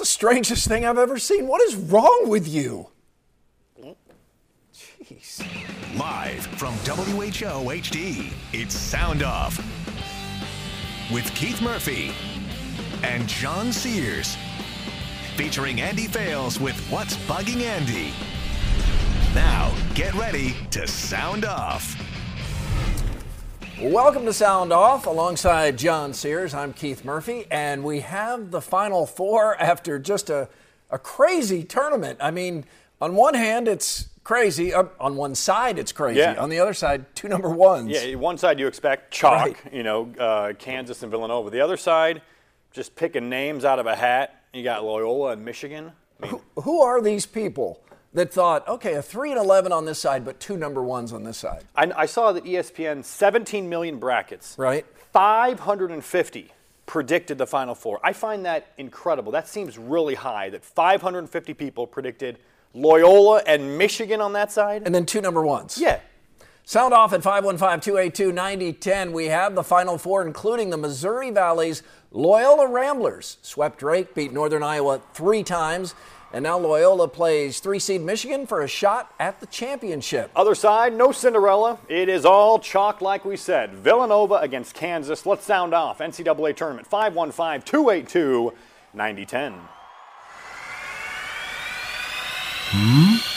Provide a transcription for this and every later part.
The strangest thing I've ever seen. What is wrong with you? Jeez. Live from WHO HD, it's Sound Off with Keith Murphy and John Sears. Featuring Andy Fales with What's Bugging Andy. Now, get ready to sound off. Welcome to Sound Off alongside John Sears. I'm Keith Murphy, and we have the final four after just a, a crazy tournament. I mean, on one hand, it's crazy. Uh, on one side, it's crazy. Yeah. On the other side, two number ones. Yeah, one side you expect chalk, Right. you know, uh, Kansas and Villanova. The other side, just picking names out of a hat. You got Loyola and Michigan. I mean, Who are these people that thought, okay, a 3 and 11 on this side, but two number ones on this side? I, I saw that ESPN 17 million brackets, Right. 550 predicted the Final Four. I find that incredible. That seems really high. That 550 people predicted Loyola and Michigan on that side. And then two number ones. yeah, Sound off at 515-282-9010. We have the Final Four, including the Missouri Valley's Loyola Ramblers. Swept Drake, beat Northern Iowa three times, and now Loyola plays three-seed Michigan for a shot at the championship. Other side, no Cinderella. It is all chalk, like we said. Villanova against Kansas. Let's sound off. NCAA tournament 515 282 9010.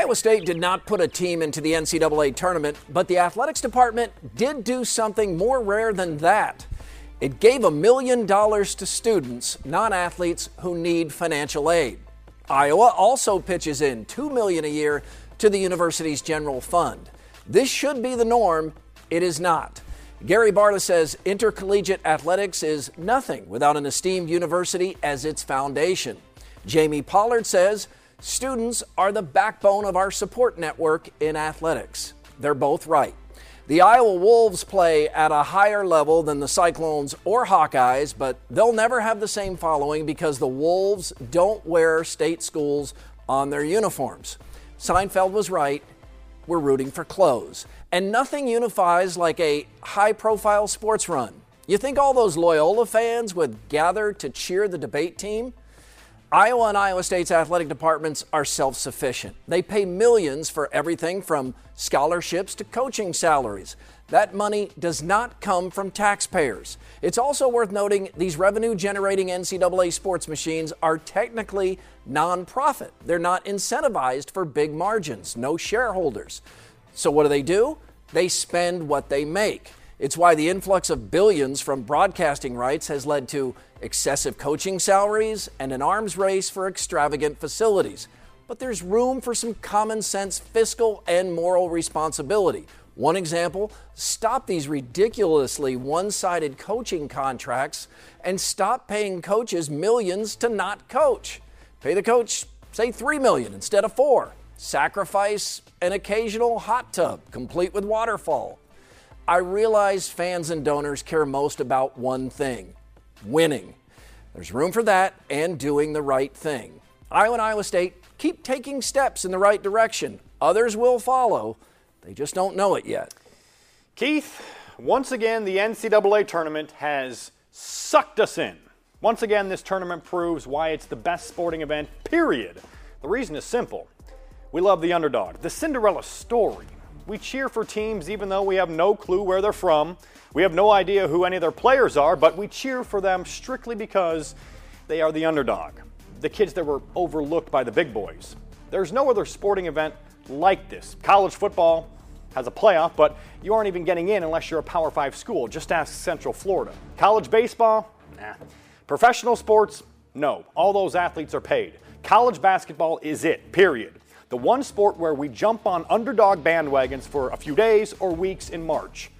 Iowa State did not put a team into the NCAA tournament, but the athletics department did do something more rare than that. It gave a million dollars to students, non athletes, who need financial aid. Iowa also pitches in 2 million a year to the university's general fund. This should be the norm. It is not. Gary Barta says intercollegiate athletics is nothing without an esteemed university as its foundation. Jamie Pollard says students are the backbone of our support network in athletics. They're both right. The Iowa Wolves play at a higher level than the Cyclones or Hawkeyes, but they'll never have the same following because the Wolves don't wear state schools on their uniforms. Seinfeld was right. We're rooting for clothes. And nothing unifies like a high profile sports run. You think all those Loyola fans would gather to cheer the debate team? Iowa and Iowa State's athletic departments are self sufficient. They pay millions for everything from scholarships to coaching salaries. That money does not come from taxpayers. It's also worth noting these revenue generating NCAA sports machines are technically nonprofit. They're not incentivized for big margins, no shareholders. So what do they do? They spend what they make. It's why the influx of billions from broadcasting rights has led to excessive coaching salaries and an arms race for extravagant facilities. But there's room for some common sense fiscal and moral responsibility. One example stop these ridiculously one sided coaching contracts and stop paying coaches millions to not coach. Pay the coach, say, three million instead of four. Sacrifice an occasional hot tub, complete with waterfall. I realize fans and donors care most about one thing winning. There's room for that and doing the right thing. Iowa and Iowa State keep taking steps in the right direction. Others will follow. They just don't know it yet. Keith, once again, the NCAA tournament has sucked us in. Once again, this tournament proves why it's the best sporting event, period. The reason is simple we love the underdog, the Cinderella story. We cheer for teams even though we have no clue where they're from. We have no idea who any of their players are, but we cheer for them strictly because They are the underdog, the kids that were overlooked by the big boys. There's no other sporting event like this. College football has a playoff, but you aren't even getting in unless you're a Power 5 school. Just ask Central Florida. College baseball? Nah. Professional sports? No. All those athletes are paid. College basketball is it, period. The one sport where we jump on underdog bandwagons for a few days or weeks in March.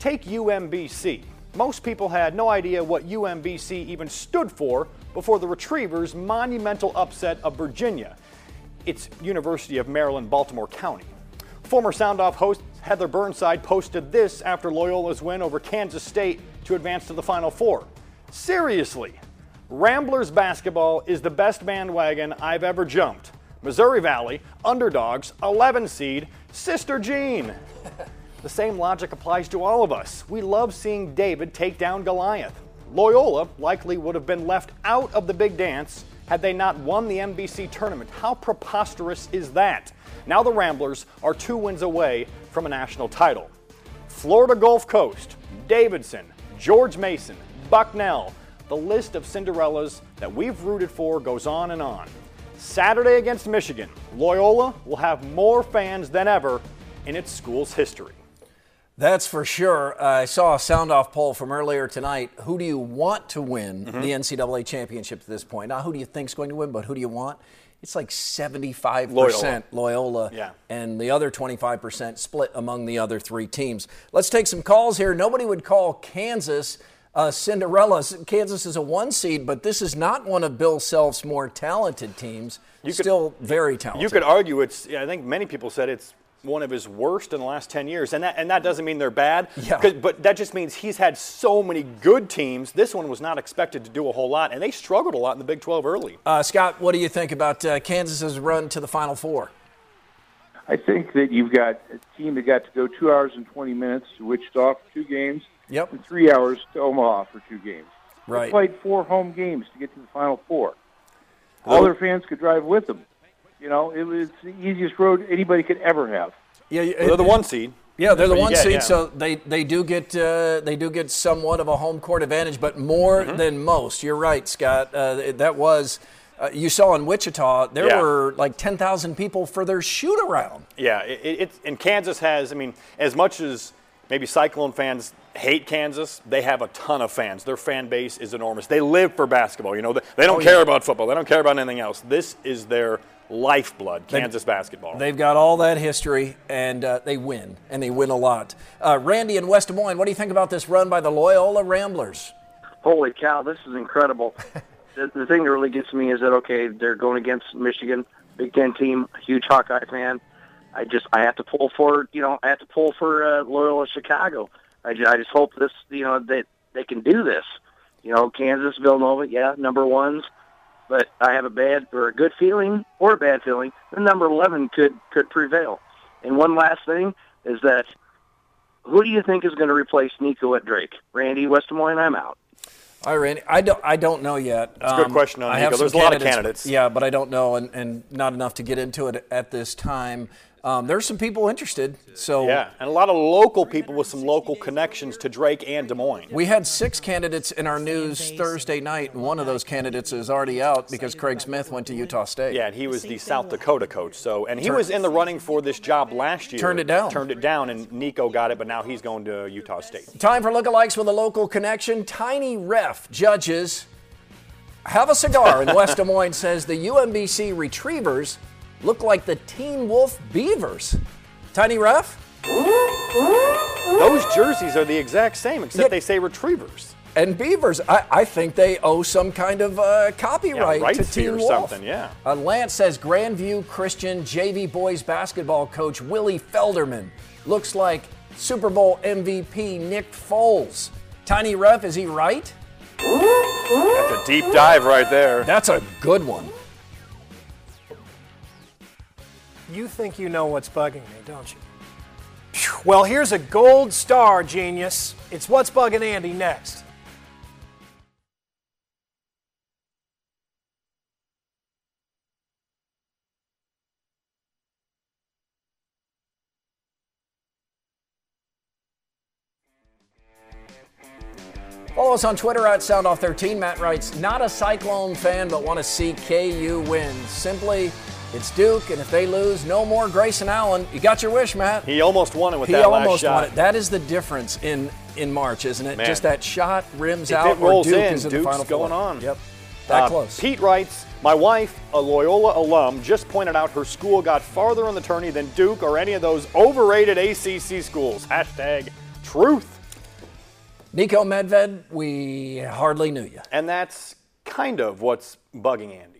Take UMBC. Most people had no idea what UMBC even stood for before the Retrievers' monumental upset of Virginia. It's University of Maryland, Baltimore County. Former Sound Off host Heather Burnside posted this after Loyola's win over Kansas State to advance to the Final Four. Seriously, Ramblers basketball is the best bandwagon I've ever jumped. Missouri Valley, underdogs, 11 seed, Sister Jean. the same logic applies to all of us. We love seeing David take down Goliath. Loyola likely would have been left out of the big dance had they not won the MVC tournament. How preposterous is that? Now the Ramblers are two wins away from a national title. Florida Gulf Coast, Davidson, George Mason, Bucknell, the list of Cinderellas that we've rooted for goes on and on. Saturday against Michigan, Loyola will have more fans than ever in its school's history. That's for sure. Uh, I saw a sound off poll from earlier tonight. Who do you want to win mm-hmm. the NCAA championship at this point? Not who do you think is going to win, but who do you want? It's like 75% Loyola, Loyola yeah. and the other 25% split among the other three teams. Let's take some calls here. Nobody would call Kansas uh, Cinderella. Kansas is a one seed, but this is not one of Bill Self's more talented teams. You Still could, very talented. You could argue it's. I think many people said it's one of his worst in the last 10 years. And that, and that doesn't mean they're bad, yeah. but that just means he's had so many good teams. This one was not expected to do a whole lot, and they struggled a lot in the Big 12 early. Uh, Scott, what do you think about uh, Kansas's run to the Final Four? I think that you've got a team that got to go two hours and 20 minutes to Wichita for two games yep. and three hours to Omaha for two games. Right. They played four home games to get to the Final Four. All their fans could drive with them. You know, it was the easiest road anybody could ever have. Yeah, well, they're the one seed. Yeah, they're the one get, seed, yeah. so they, they do get uh, they do get somewhat of a home court advantage, but more mm-hmm. than most. You're right, Scott. Uh, that was uh, you saw in Wichita, there yeah. were like 10,000 people for their shoot around. Yeah, it, it, and Kansas has, I mean, as much as maybe Cyclone fans hate Kansas, they have a ton of fans. Their fan base is enormous. They live for basketball. You know, they, they don't oh, care yeah. about football. They don't care about anything else. This is their lifeblood, Kansas they've, basketball. They've got all that history, and uh, they win, and they win a lot. Uh, Randy in West Des Moines, what do you think about this run by the Loyola Ramblers? Holy cow, this is incredible. the, the thing that really gets me is that, okay, they're going against Michigan, Big Ten team, huge Hawkeye fan. I just I have to pull for you know I have to pull for uh, Loyola Chicago. I just, I just hope this you know that they can do this. You know Kansas Villanova, yeah, number ones, but I have a bad or a good feeling or a bad feeling the number eleven could could prevail. And one last thing is that who do you think is going to replace Nico at Drake? Randy West Des Moines, I'm out. All right, Randy. I don't. I don't know yet. It's a good um, question on Nico. There's a lot of candidates. Yeah, but I don't know, and, and not enough to get into it at this time. Um, there's some people interested. So yeah, and a lot of local people with some local connections to Drake and Des Moines. We had six candidates in our news Thursday night, and one of those candidates is already out because Craig Smith went to Utah State. Yeah, and he was the South Dakota coach. So, and he was in the running for this job last year. Turned it down. Turned it down, and Nico got it, but now he's going to Utah State. Time for lookalikes with a local connection. Tiny Ref judges. Have a cigar in West Des Moines says the UMBC Retrievers look like the Teen Wolf Beavers. Tiny Ref? Those jerseys are the exact same, except yeah. they say Retrievers. And Beavers, I, I, think they owe some kind of uh, copyright yeah, to Teen or Wolf. Something, yeah. Uh, Lance says Grandview Christian JV boys basketball coach Willie Felderman looks like Super Bowl MVP Nick Foles. Tiny Ref, is he right? That's a deep dive right there. That's a good one. You think you know what's bugging me, don't you? Well, here's a gold star, genius. It's what's bugging Andy next. Follow us on Twitter at SoundOff13. Matt writes, not a Cyclone fan, but want to see KU win. Simply, it's Duke, and if they lose, no more Grayson Allen. You got your wish, Matt. He almost won it with He that last shot. won it. That is the difference in in March, isn't it? Man. Just that shot rims If out, or Duke in, is in Duke's the final going four. on. Yep, that Uh, close. Pete writes, My wife, a Loyola alum, just pointed out her school got farther in the tourney than Duke or any of those overrated ACC schools. Hashtag truth. Nico Medved, we hardly knew you. And that's kind of what's bugging Andy.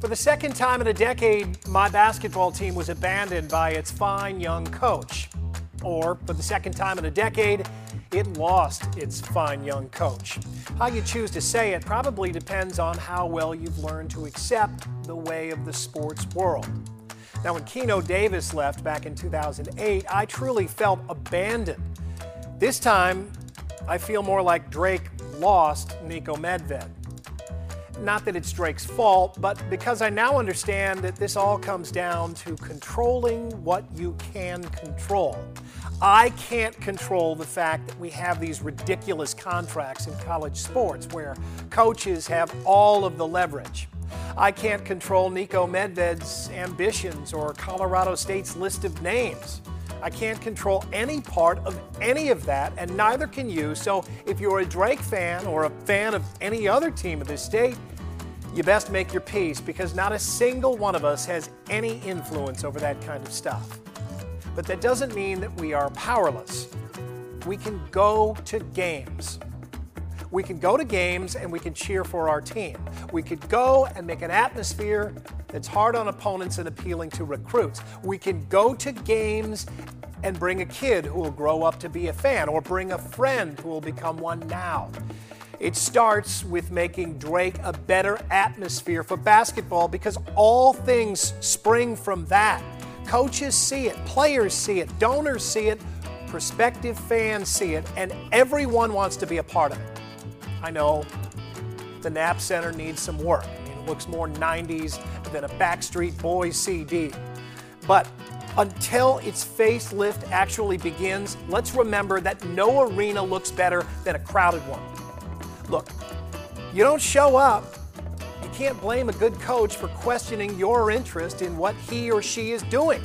For the second time in a decade, my basketball team was abandoned by its fine young coach. Or, for the second time in a decade, it lost its fine young coach. How you choose to say it probably depends on how well you've learned to accept the way of the sports world. Now, when Keno Davis left back in 2008, I truly felt abandoned. This time, I feel more like Drake lost Nico Medved. Not that it's Drake's fault, but because I now understand that this all comes down to controlling what you can control. I can't control the fact that we have these ridiculous contracts in college sports where coaches have all of the leverage. I can't control Nico Medved's ambitions or Colorado State's list of names. I can't control any part of any of that, and neither can you. So if you're a Drake fan or a fan of any other team of this state, you best make your peace because not a single one of us has any influence over that kind of stuff. But that doesn't mean that we are powerless. We can go to games. We can go to games and we can cheer for our team. We could go and make an atmosphere that's hard on opponents and appealing to recruits. We can go to games and bring a kid who will grow up to be a fan or bring a friend who will become one now. It starts with making Drake a better atmosphere for basketball because all things spring from that. Coaches see it, players see it, donors see it, prospective fans see it, and everyone wants to be a part of it. I know the Knapp Center needs some work. I mean, it looks more 90s than a Backstreet Boys CD. But until its facelift actually begins, let's remember that no arena looks better than a crowded one. Look, you don't show up, you can't blame a good coach for questioning your interest in what he or she is doing.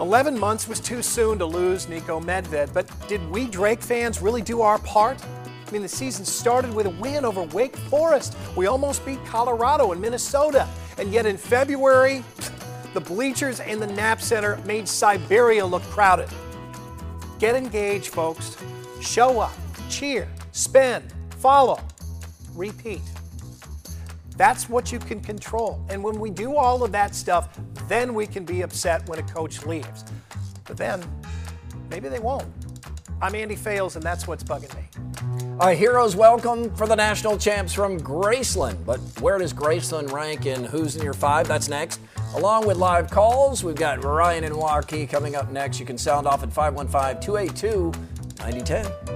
11 months was too soon to lose Nico Medved, but did we Drake fans really do our part? I mean, the season started with a win over Wake Forest. We almost beat Colorado and Minnesota. And yet in February, the bleachers in the Knapp Center made Siberia look crowded. Get engaged, folks. Show up, cheer, spend, follow, repeat. That's what you can control. And when we do all of that stuff, then we can be upset when a coach leaves. But then, maybe they won't. I'm Andy Fales, and that's what's bugging me. Our hero's welcome for the national champs from Graceland. But where does Graceland rank in Who's in Your Five? That's next. Along with live calls, we've got Ryan and Waukee coming up next. You can sound off at 515 282 9010.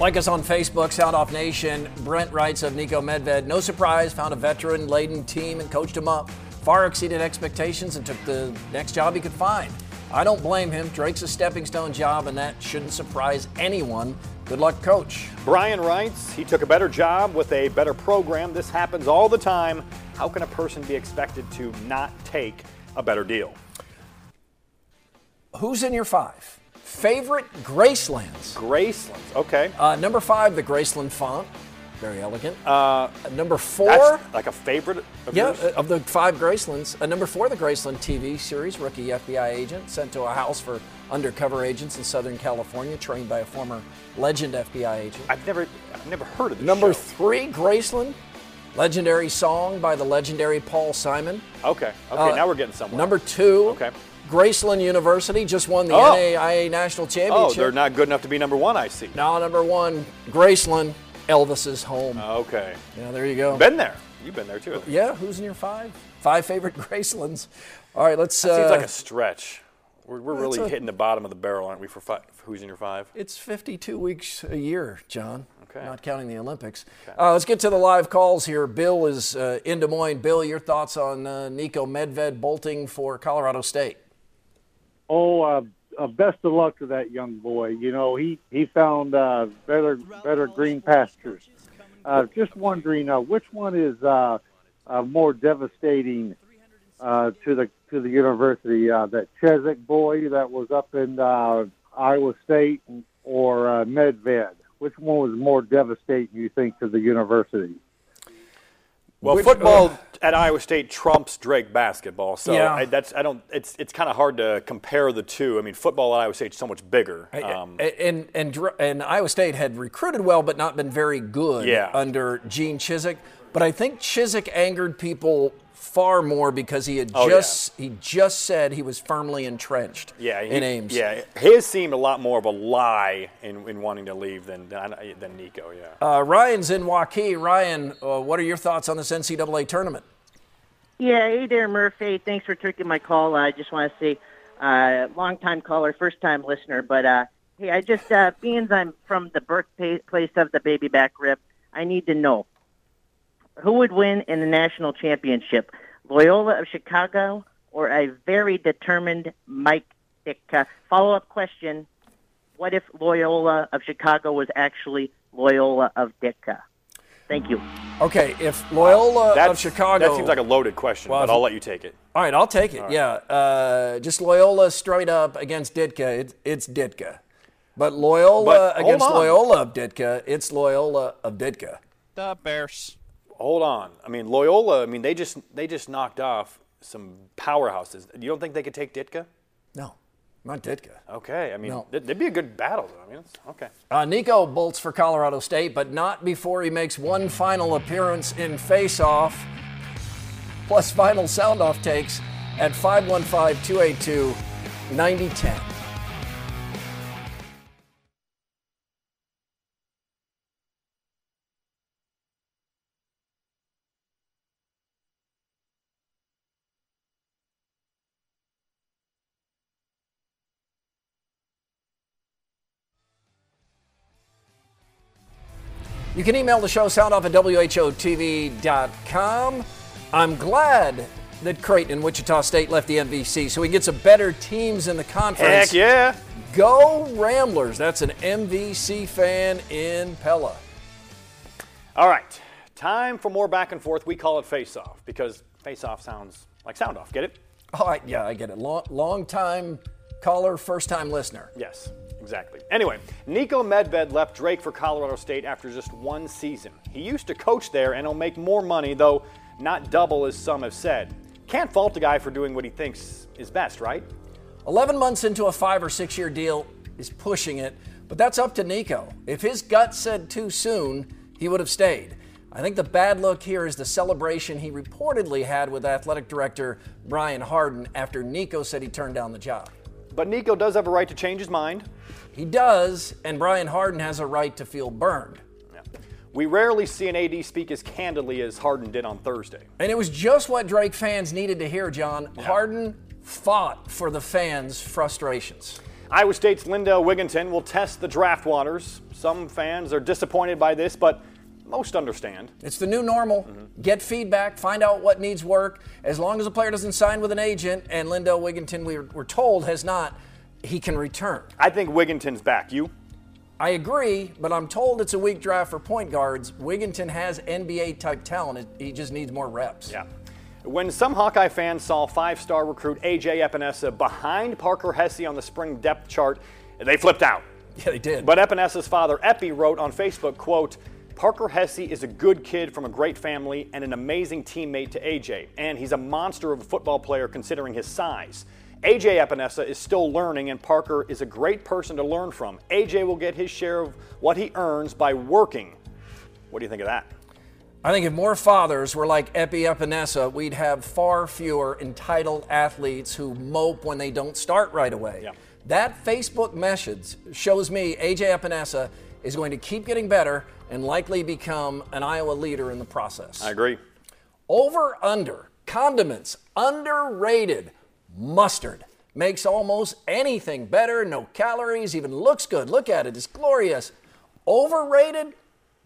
Like us on Facebook, Sound Off Nation. Brent writes of Nico Medved. No surprise, found a veteran laden team and coached him up. Far exceeded expectations and took the next job he could find. I don't blame him. Drake's a stepping stone job, and that shouldn't surprise anyone. Good luck, coach. Brian writes, he took a better job with a better program. This happens all the time. How can a person be expected to not take a better deal? Who's in your five? Favorite Gracelands. Graceland. Okay. Uh, number five, the Graceland font. Very elegant. Uh, number four. Like a favorite of Yeah, yours? uh, of the five Gracelands. Uh, number four, the Graceland TV series, rookie FBI agent sent to a house for undercover agents in Southern California, trained by a former legend FBI agent. I've never, I've never heard of this Number show. three, Graceland, legendary song by the legendary Paul Simon. Okay. Okay. Uh, now we're getting somewhere. Number two, Okay. Graceland University just won the Oh. NAIA National Championship. Oh, they're not good enough to be number one. I see. Now number one, Graceland, Elvis's home. Okay. yeah, there you go. Been there. You've been there too. Yeah, who's in your five? Five favorite Gracelands. All right, let's. That uh, seems like a stretch. We're, we're really a- hitting the bottom of the barrel, aren't we? For fi- who's in your five? It's 52 weeks a year, John. Okay. Not counting the Olympics. Uh, let's get to the live calls here. Bill is uh, in Des Moines. Bill, your thoughts on uh, Nico Medved bolting for Colorado State? Oh, uh, uh, best of luck to that young boy. You know, he he found uh, better better green pastures. Uh, just wondering, uh, which one is uh, uh, more devastating uh, to the to the university? Uh, that Chizik boy that was up in uh, Iowa State, or uh, Medved? Which one was more devastating, you think, to the university? Well, Which- football at Iowa State trumps Drake basketball, so Yeah. I, that's I don't. It's it's kind of hard to compare the two. I mean, football at Iowa State is so much bigger. Um, and, and Dr- and Iowa State had recruited well, but not been very good Yeah. under Gene Chizik. But I think Chizik angered people far more because he had Oh, yeah. just he just said he was firmly entrenched yeah, he- in Ames. Yeah, his seemed a lot more of a lie in, in wanting to leave than than, than Nico. Yeah. Uh, Ryan's in Waukee. Ryan, uh, what are your thoughts on this NCAA tournament? Yeah, hey there, Murphy. Thanks for taking my call. I just want to say, uh, long time caller, first time listener. But uh, hey, I just uh, being I'm from the birthplace of the baby back rip, I need to know who would win in the national championship, Loyola of Chicago or a very determined Mike Ditka? Follow up question: What if Loyola of Chicago was actually Loyola of Ditka? Thank you. Okay, if Loyola That's, of Chicago. That seems like a loaded question, Well, but I'll let you take it. All right, I'll take it. Yeah, uh, just Loyola straight up against Ditka. It, it's Ditka, but Loyola But against on. Loyola of Ditka. It's Loyola of Ditka. The Bears. Hold on. I mean, Loyola. I mean, they just they just knocked off some powerhouses. You don't think they could take Ditka? No, not Ditka. Okay. I mean, No. th- that'd be a good battle. Though. I mean, okay. Uh, Nico bolts for Colorado State, but not before he makes one final appearance in face-off, plus final sound-off takes at 515-282-9010. You can email the show soundoff at WHOTV.com. I'm glad that Creighton and Wichita State left the MVC so we can get some better teams in the conference. Heck yeah. Go Ramblers. That's an MVC fan in Pella. All right. Time for more back and forth. We call it face off because face off sounds like sound off. Get it? All right. Yeah, I get it. Long, long time caller, first time listener. Yes, exactly. Anyway, Nico Medved left Drake for Colorado State after just one season. He used to coach there and he'll make more money, though not double as some have said. Can't fault the guy for doing what he thinks is best, right? 11 months into a five or six year deal is pushing it, but that's up to Nico. If his gut said too soon, he would have stayed. I think the bad look here is the celebration he reportedly had with athletic director Brian Hardin after Nico said he turned down the job. But Nico does have a right to change his mind. He does, and Brian Hardin has a right to feel burned. Yeah. We rarely see an AD speak as candidly as Hardin did on Thursday. And it was just what Drake fans needed to hear, John. Hardin fought for the fans' frustrations. Iowa State's Lindell Wigginton will test the draft waters. Some fans are disappointed by this, but most understand. It's the new normal. Mm-hmm. Get feedback, find out what needs work. As long as a player doesn't sign with an agent, and Lindell Wigginton, we we're told, has not, he can return. I think Wigginton's back. You? I agree, but I'm told it's a weak draft for point guards. Wigginton has NBA type talent. He just needs more reps. Yeah. When some Hawkeye fans saw five star recruit AJ Epenesa behind Parker Hesse on the spring depth chart, they flipped out. Yeah, they did. But Epenesa's father, Epi, wrote on Facebook, quote, Parker Hesse is a good kid from a great family and an amazing teammate to AJ, and he's a monster of a football player considering his size. AJ Epenesa is still learning, and Parker is a great person to learn from. AJ will get his share of what he earns by working. What do you think of that? I think if more fathers were like Epi Epenesa, we'd have far fewer entitled athletes who mope when they don't start right away. Yeah. That Facebook message shows me AJ Epenesa is going to keep getting better and likely become an Iowa leader in the process. I agree. Over under condiments underrated mustard. makes almost anything better. No calories, even looks good. Look at it, it's glorious. Overrated?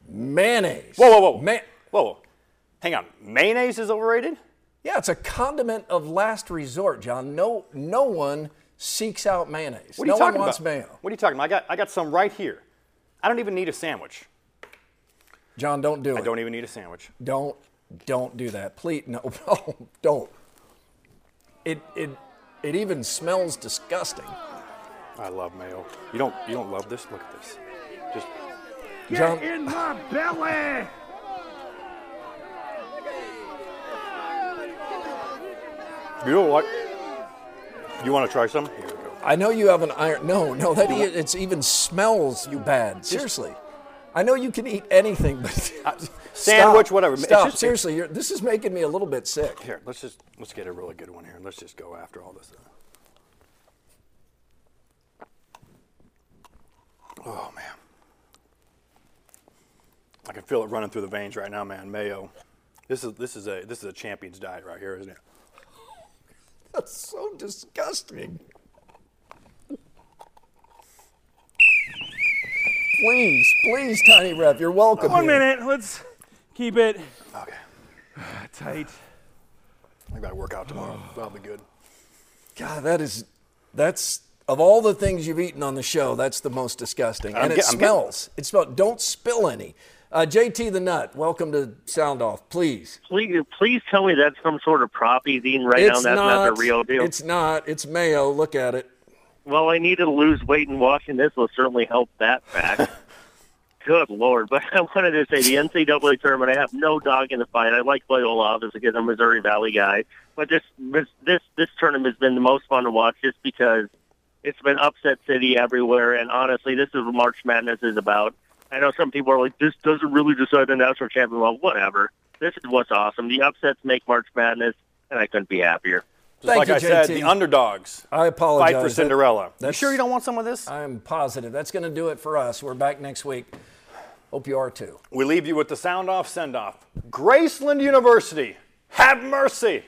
Mayonnaise. Whoa, whoa, whoa. Ma- Whoa, whoa. Hang on. Mayonnaise is overrated? yeah, it's a condiment of last resort, John. No, no one seeks out mayonnaise. What are no you talking one wants about? mayo. What are you talking about? I got, I got some right here. I don't even need a sandwich. John, don't do I it. I don't even need a sandwich. Don't don't do that. Please no, no don't. It it it even smells disgusting. I love mayo. You don't you don't love this? Look at this. Just John in my belly. you don't like You want to try some? Here we go. I know you have an iron no, no, that e- it's even smells you bad. Seriously. I know you can eat anything, but uh, sandwich, Stop. whatever. Stop. just- Seriously, you're, this is making me a little bit sick. Here, let's just let's get a really good one here. Let's just go after all this. Oh man. I can feel it running through the veins right now, man. Mayo. This is this is a this is a champion's diet right here, isn't it? That's so disgusting. Please, please, Tiny Ref, you're welcome. One here. minute. Let's keep it Okay. tight. I gotta work out tomorrow. That'll be good. God, that is that's of all the things you've eaten on the show, that's the most disgusting. I'm and it get- I'm getting- smells. It smells. Don't spill any. Uh, JT the Nut, welcome to Sound Off, please. Please, please tell me that's some sort of prop he's eating right now. it's That's not, the real deal. It's not. It's mayo. Look at it. Well, I needed to lose weight and watching this will certainly help that fact. Good lord! But I wanted to say the NCAA tournament. I have no dog in the fight. I like Loyola obviously because I'm a Missouri Valley guy. But this this this this tournament has been the most fun to watch just because it's been upset city everywhere. And honestly, this is what March Madness is about. I know some people are like, this doesn't really decide the national champion. Well, whatever. This is what's awesome. The upsets make March Madness, and I couldn't be happier. Just Thank like you, I said, the underdogs I apologize. fight for That- Cinderella. You sure you don't want some of this? I'm positive. That's going to do it for us. We're back next week. Hope you are too. We leave you with the sound off send off. Graceland University, have mercy.